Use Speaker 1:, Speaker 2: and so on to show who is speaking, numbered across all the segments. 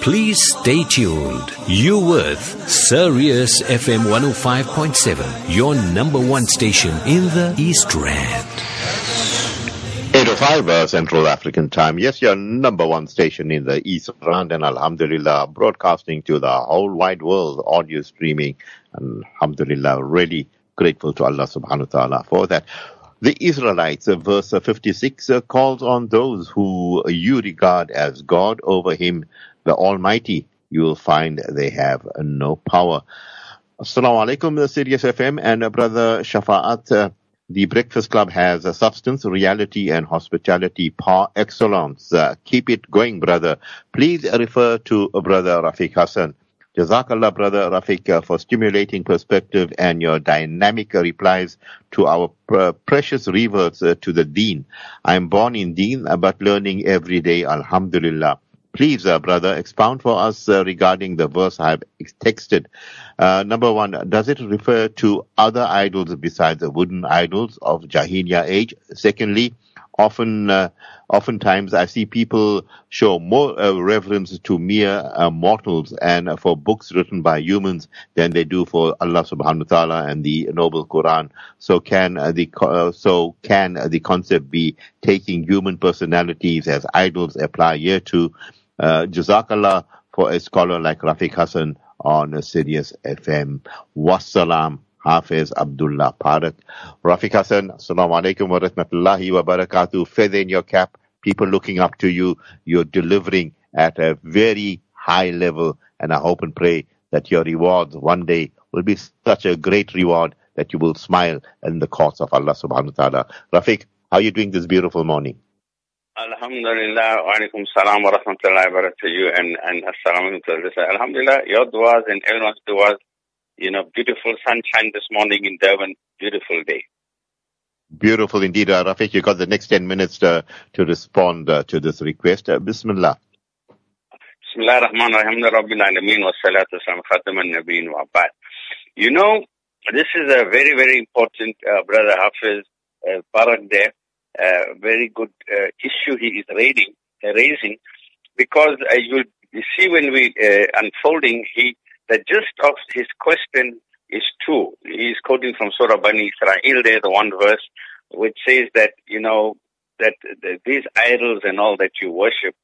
Speaker 1: Please stay tuned. You with Sirius FM 105.7, your number one station in the East Rand.
Speaker 2: 805 uh, Central African Time. Yes, your number one station in the East Rand and Alhamdulillah, broadcasting to the whole wide world, audio streaming. And Alhamdulillah, really grateful to Allah subhanahu wa ta'ala for that. The Israelites, uh, verse 56, uh, calls on those who you regard as God over him, the Almighty. You will find they have no power. Assalamu alaikum, Sirius FM and uh, brother Shafa'at. Uh, the Breakfast Club has a substance, reality, and hospitality par excellence. Uh, keep it going, brother. Please refer to brother Rafeek Hassen. Jazakallah, brother Rafeek, for stimulating perspective and your dynamic replies to our pr- precious reverts uh, to the deen. I am born in deen, uh, but learning every day, alhamdulillah. Please, uh, brother, expound for us uh, regarding the verse I have texted. Uh, number one, does it refer to other idols besides the wooden idols of Jahiliyyah age? Secondly, often, uh, oftentimes I see people show more uh, reverence to mere uh, mortals and for books written by humans than they do for Allah subhanahu wa ta'ala and the noble Quran. So can the, so can the concept be taking human personalities as idols apply here to uh, Jazakallah for a scholar like Rafeek Hassen on Sirius FM. Wassalam. Hafiz Abdullah Parak. Rafeek Hassen, Assalamu alaikum wa rahmatullahi wa barakatuh. Feather in your cap, people looking up to you. You're delivering at a very high level and I hope and pray that your rewards one day will be such a great reward that you will smile in the courts of Allah subhanahu wa ta'ala. Rafeek, how are you doing this beautiful morning?
Speaker 3: Alhamdulillah, wa alaikum salam wa rahmatullahi wa barakatuh to you and, and assalamu alaikum. Alhamdulillah, your du'as and everyone's du'as, you know, beautiful sunshine this morning in Durban, beautiful day.
Speaker 2: Beautiful indeed. Uh, Rafeek, you got the next 10 minutes to, to respond uh, to this request. Uh, Bismillah.
Speaker 3: Bismillah ar-Rahman ar-Rahim, Rabbil Alameen, wa salatu salam khatam al-Nabeen wa ba'd. You know, this is a very, very important, uh, Brother Hafiz, uh, Barak there uh, very good uh, issue he is raising, uh, raising because uh, you see when we uh, unfolding, he the gist of his question is two. He is quoting from Surah Bani Israel there, the one verse, which says that, you know, that, that these idols and all that you worship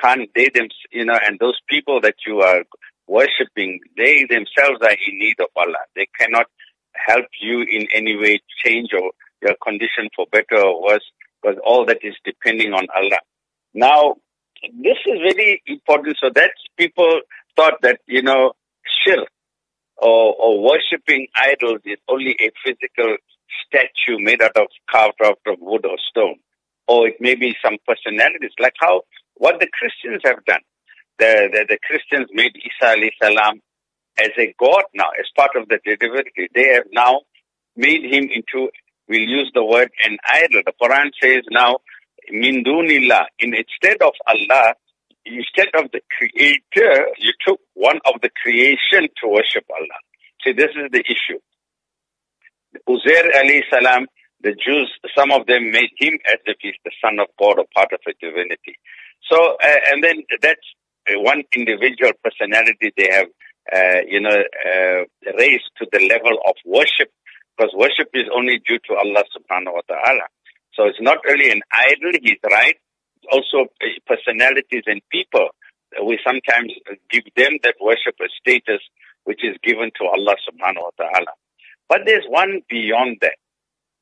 Speaker 3: can't, they them, you know, and those people that you are worshipping, they themselves are in need of Allah. They cannot help you in any way change or your condition for better or worse because all that is depending on Allah. Now, this is very important. So that people thought that, you know, shirk or, or worshipping idols is only a physical statue made out of, carved out of wood or stone. Or it may be some personalities, like how, what the Christians have done. The, the, the Christians made Isa alayhi salam as a god now, as part of the divinity. They have now made him into we'll use the word an idol. The Quran says now, min dunillah, in instead of Allah, instead of the creator, you took one of the creation to worship Allah. See, this is the issue. Uzair alayhi salam, the Jews, some of them made him as if he's the son of God or part of a divinity. So, uh, and then that's one individual personality they have, uh, you know, uh, raised to the level of worship because worship is only due to Allah subhanahu wa ta'ala. So it's not only an idol, he's right, also personalities and people We sometimes give them that worship a status which is given to Allah subhanahu wa ta'ala. But there's one beyond that.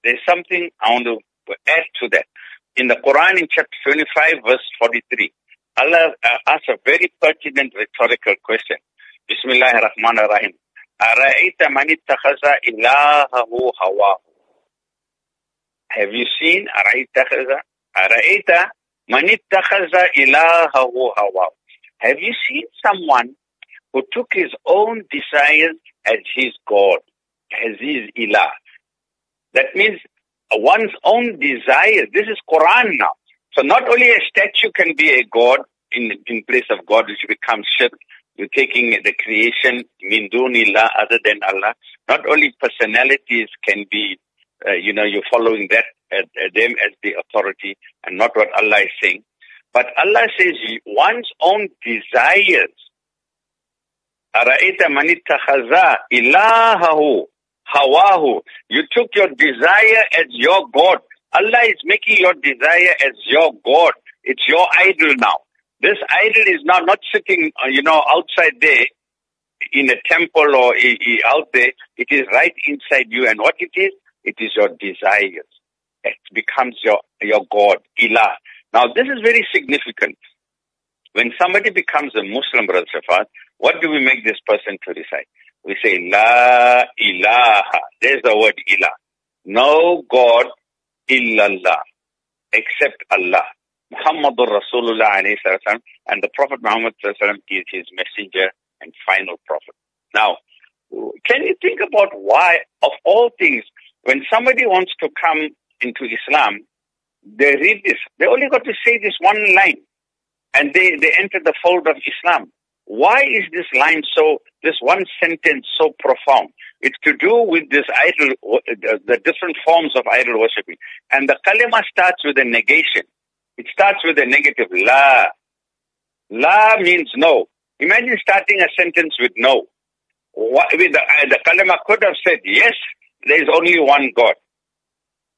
Speaker 3: There's something I want to add to that. In the Quran in chapter 25 verse 43, Allah uh, asks a very pertinent rhetorical question. Bismillahir Rahmanir Rahim. أرأيت من اتخذ إلهه هواه Have you seen أرأيت أرأيت من اتخذ إلهه هواه have you seen someone who took his own desires as his God, as his ilah? That means one's own desires. This is Quran now. So not only a statue can be a God in, in place of God, which becomes shirk, you're taking the creation, min dunillah, other than Allah. Not only personalities can be, uh, you know, you're following that, uh, them as the authority and not what Allah is saying. But Allah says one's own desires. أَرَأَيْتَ مَنِ اتَّخَذَ إِلَهَهُ هَوَاهُ You took your desire as your God. Allah is making your desire as your God. It's your idol now. This idol is now not sitting, uh, you know, outside there in a temple or out there. It is right inside you. And what it is? It is your desires. It becomes your, your God, Ilah. Now this is very significant. When somebody becomes a Muslim, Brother Shafat, what do we make this person to recite? We say, La ilaha. There's the word ilah. No God illallah, except Allah. Muhammadur Rasulullah and the Prophet Muhammad is his messenger and final prophet. Now, can you think about why, of all things, when somebody wants to come into Islam, they read this. They only got to say this one line and they, they enter the fold of Islam. Why is this line so, this one sentence so profound? It's to do with this idol, the different forms of idol worshipping. And the kalima starts with a negation. It starts with a negative, la. La means no. Imagine starting a sentence with no. What, the, uh, the kalima could have said, yes, there is only one God.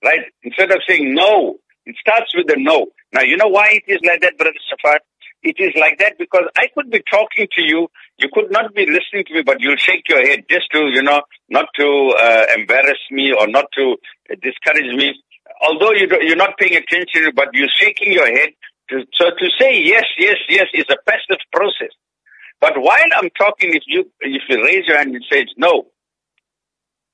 Speaker 3: Right? Instead of saying no, it starts with a no. Now, you know why it is like that, Brother Safar? It is like that because I could be talking to you, you could not be listening to me, but you'll shake your head just to, you know, not to uh, embarrass me or not to discourage me. Although you you're not paying attention, but you're shaking your head. To, so to say yes, yes, yes is a passive process. But while I'm talking, if you if you raise your hand and say no,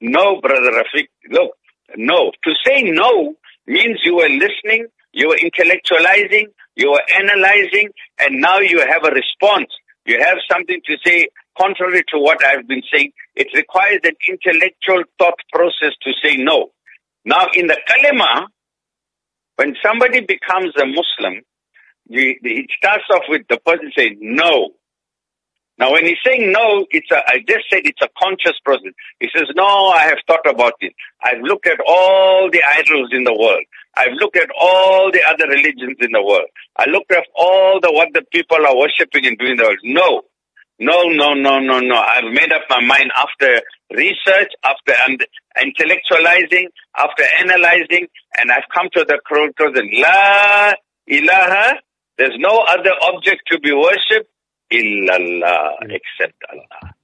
Speaker 3: no, brother Rafeek, look, no. To say no means you are listening, you are intellectualizing, you are analyzing, and now you have a response. You have something to say contrary to what I've been saying. It requires an intellectual thought process to say no. Now in the kalima, when somebody becomes a Muslim, it starts off with the person saying no. Now, when he's saying no, it's a, I just said it's a conscious process. He says, no, I have thought about it. I've looked at all the idols in the world. I've looked at all the other religions in the world. I looked at all the, what the people are worshipping and doing the world. No. No, no, no, no, no. I've made up my mind after research, after intellectualizing, after analyzing, and I've come to the conclusion, La ilaha, there's no other object to be worshipped illallah, except Allah.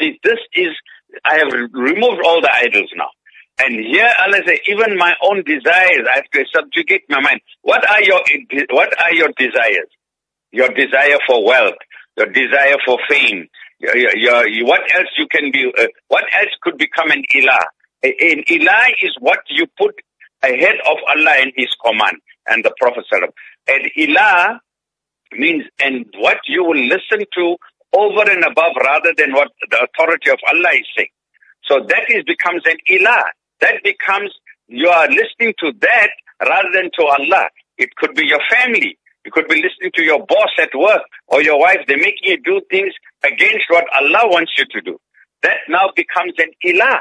Speaker 3: See, this is, I have removed all the idols now. And here Allah says, even my own desires, I have to subjugate my mind. What are your, what are your desires? Your desire for wealth, your desire for fame, your, your, your what else you can be, uh, what else could become an ilah? An ilah is what you put ahead of Allah and His command and the Prophet And ilah means, and what you will listen to over and above rather than what the authority of Allah is saying. So that is becomes an ilah. That becomes, you are listening to that rather than to Allah. It could be your family. You could be listening to your boss at work or your wife. They're making you do things against what Allah wants you to do. That now becomes an ilah.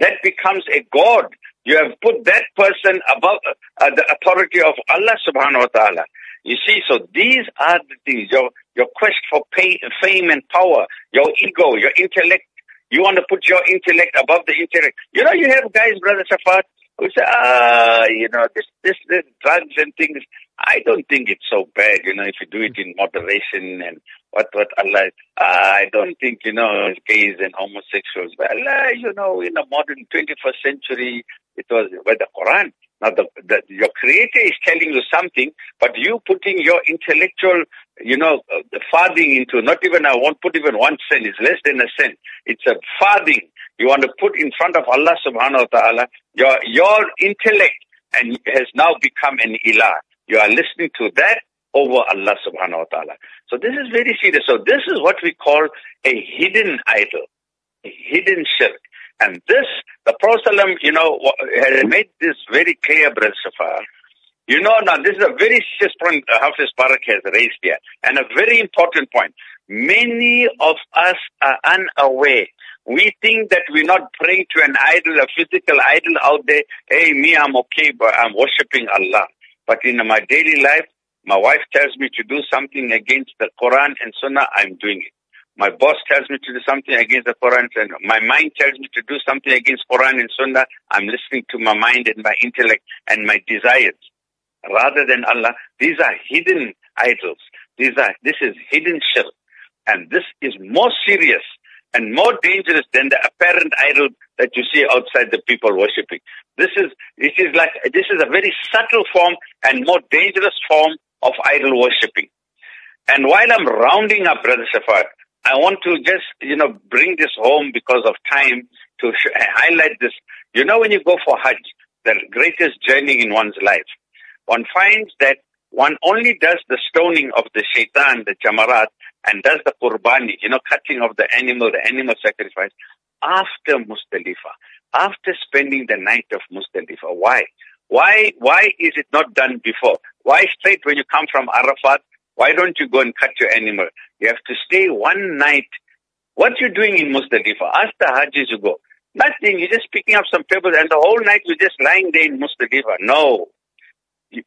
Speaker 3: That becomes a God. You have put that person above uh, the authority of Allah subhanahu wa ta'ala. You see, so these are the things, your, your quest for pay, fame and power, your ego, your intellect. You want to put your intellect above the intellect. You know, you have guys, Brother Safat, who say, ah, you know, this, this, this drugs and things. I don't think it's so bad, you know, if you do it in moderation and what, what Allah, uh, I don't think, you know, gays and homosexuals, but Allah, you know, in the modern 21st century, it was by the Quran. Now, the, the, your creator is telling you something, but you putting your intellectual, you know, uh, farthing into, not even, I won't put even one cent, it's less than a cent. It's a farthing. You want to put in front of Allah subhanahu wa ta'ala, your, your intellect and has now become an ilah. You are listening to that over Allah subhanahu wa ta'ala. So this is very serious. So this is what we call a hidden idol, a hidden shirk. And this, the Prophet, you know, has made this very clear, Brother Safar. You know, now this is a very serious point uh, Hafiz Barak has raised here, and a very important point. Many of us are unaware. We think that we're not praying to an idol, a physical idol out there. Hey, me, I'm okay, but I'm worshipping Allah. But in my daily life, My wife tells me to do something against the Quran and Sunnah, I'm doing it. My boss tells me to do something against the Quran and my mind tells me to do something against Quran and Sunnah. I'm listening to my mind and my intellect and my desires rather than Allah. These are hidden idols. These are, this is hidden shirk. And this is more serious and more dangerous than the apparent idol that you see outside the people worshipping. This is, it is like, this is a very subtle form and more dangerous form of idol worshipping. And while I'm rounding up, Brother Shafat, I want to just, you know, bring this home because of time to sh- uh, highlight this. You know, when you go for Hajj, the greatest journey in one's life, one finds that one only does the stoning of the shaitan, the jamarat, and does the qurbani, you know, cutting of the animal, the animal sacrifice, after Muzdalifah, after spending the night of Muzdalifah. Why? Why, why is it not done before? Why straight when you come from Arafat, why don't you go and cut your animal? You have to stay one night. What you're doing in Muzdalifah? Ask the Hajjis you go. Nothing. You're just picking up some pebbles and the whole night you're just lying there in Muzdalifah. No.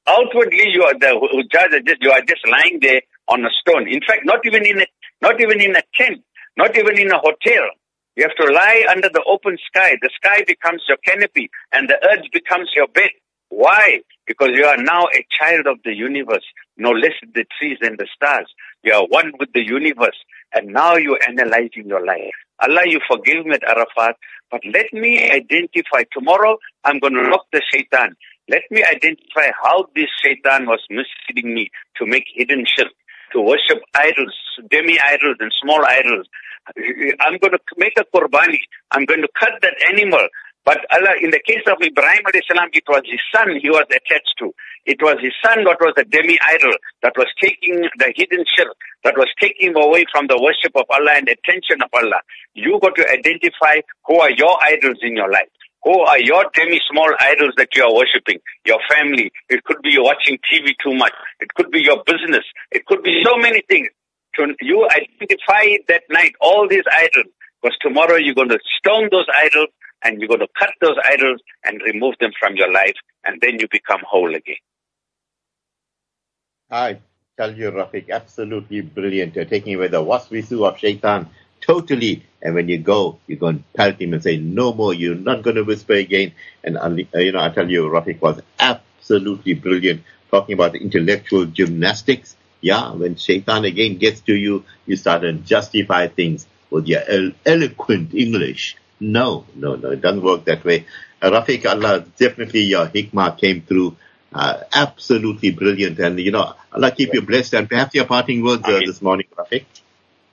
Speaker 3: Outwardly, you are the Hujjaj just, you are just lying there on a stone. In fact, not even in a, not even in a tent, not even in a hotel. You have to lie under the open sky. The sky becomes your canopy and the earth becomes your bed. Why? Because you are now a child of the universe, no less the trees and the stars. You are one with the universe. And now you're analyzing your life. Allah, you forgive me at Arafat, but let me identify. Tomorrow, I'm going to lock the shaitan. Let me identify how this shaitan was misleading me to make hidden shirk, to worship idols, demi-idols and small idols. I'm going to make a qurbani. I'm going to cut that animal. But Allah, in the case of Ibrahim salam, it was his son he was attached to. It was his son that was the demi-idol, that was taking the hidden shirk, that was taking away from the worship of Allah and attention of Allah. You got to identify who are your idols in your life. Who are your demi-small idols that you are worshipping? Your family. It could be you watching TV too much. It could be your business. It could be so many things. You identify that night all these idols because tomorrow you're going to stone those idols and you're going to cut those idols and remove them from your life and then you become whole again.
Speaker 2: I tell you, Rafeek, absolutely brilliant. You're taking away the waswisu of shaitan totally. And when you go, you're going to pelt him and say, no more, you're not going to whisper again. And, uh, you know, I tell you, Rafeek was absolutely brilliant talking about intellectual gymnastics. Yeah, when shaitan again gets to you, you start to justify things with your eloquent English. No, no, no, it doesn't work that way. Uh, Rafeek, Allah, definitely your hikmah came through. Uh, absolutely brilliant. And, you know, Allah keep you blessed. And perhaps your parting words uh, this morning, Rafeek.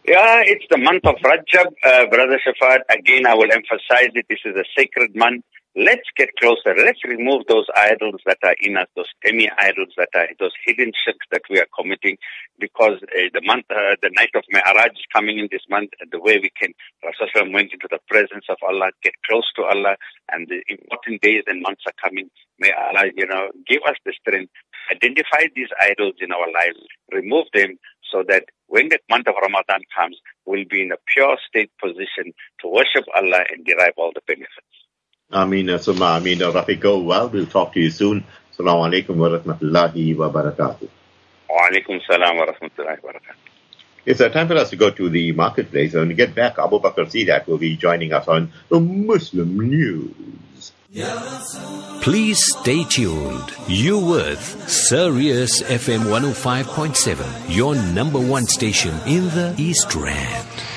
Speaker 3: Yeah, it's the month of Rajab, uh, Brother Shafat. Again, I will emphasize it. This is a sacred month. Let's get closer. Let's remove those idols that are in us, those semi-idols that are, those hidden shirks that we are committing because uh, the month, uh, the night of Mi'raj is coming in this month and the way we can, Rasulullah went into the presence of Allah, get close to Allah and the important days and months are coming. May Allah, you know, give us the strength, identify these idols in our lives, remove them so that when the month of Ramadan comes, we'll be in a pure state position to worship Allah and derive all the benefits.
Speaker 2: Ameen, uh, Summa Ameen. Uh, Rafeek, go well. We'll talk to you soon. Assalamu alaikum wa rahmatullahi wa barakatuh.
Speaker 3: Wa alaikum salam wa rahmatullahi wa barakatuh.
Speaker 2: It's a time for us to go to the marketplace. When we get back, Abu Bakr Sidat will be joining us on the Muslim News.
Speaker 1: Please stay tuned. You with Sirius FM 105.7, your number one station in the East Rand.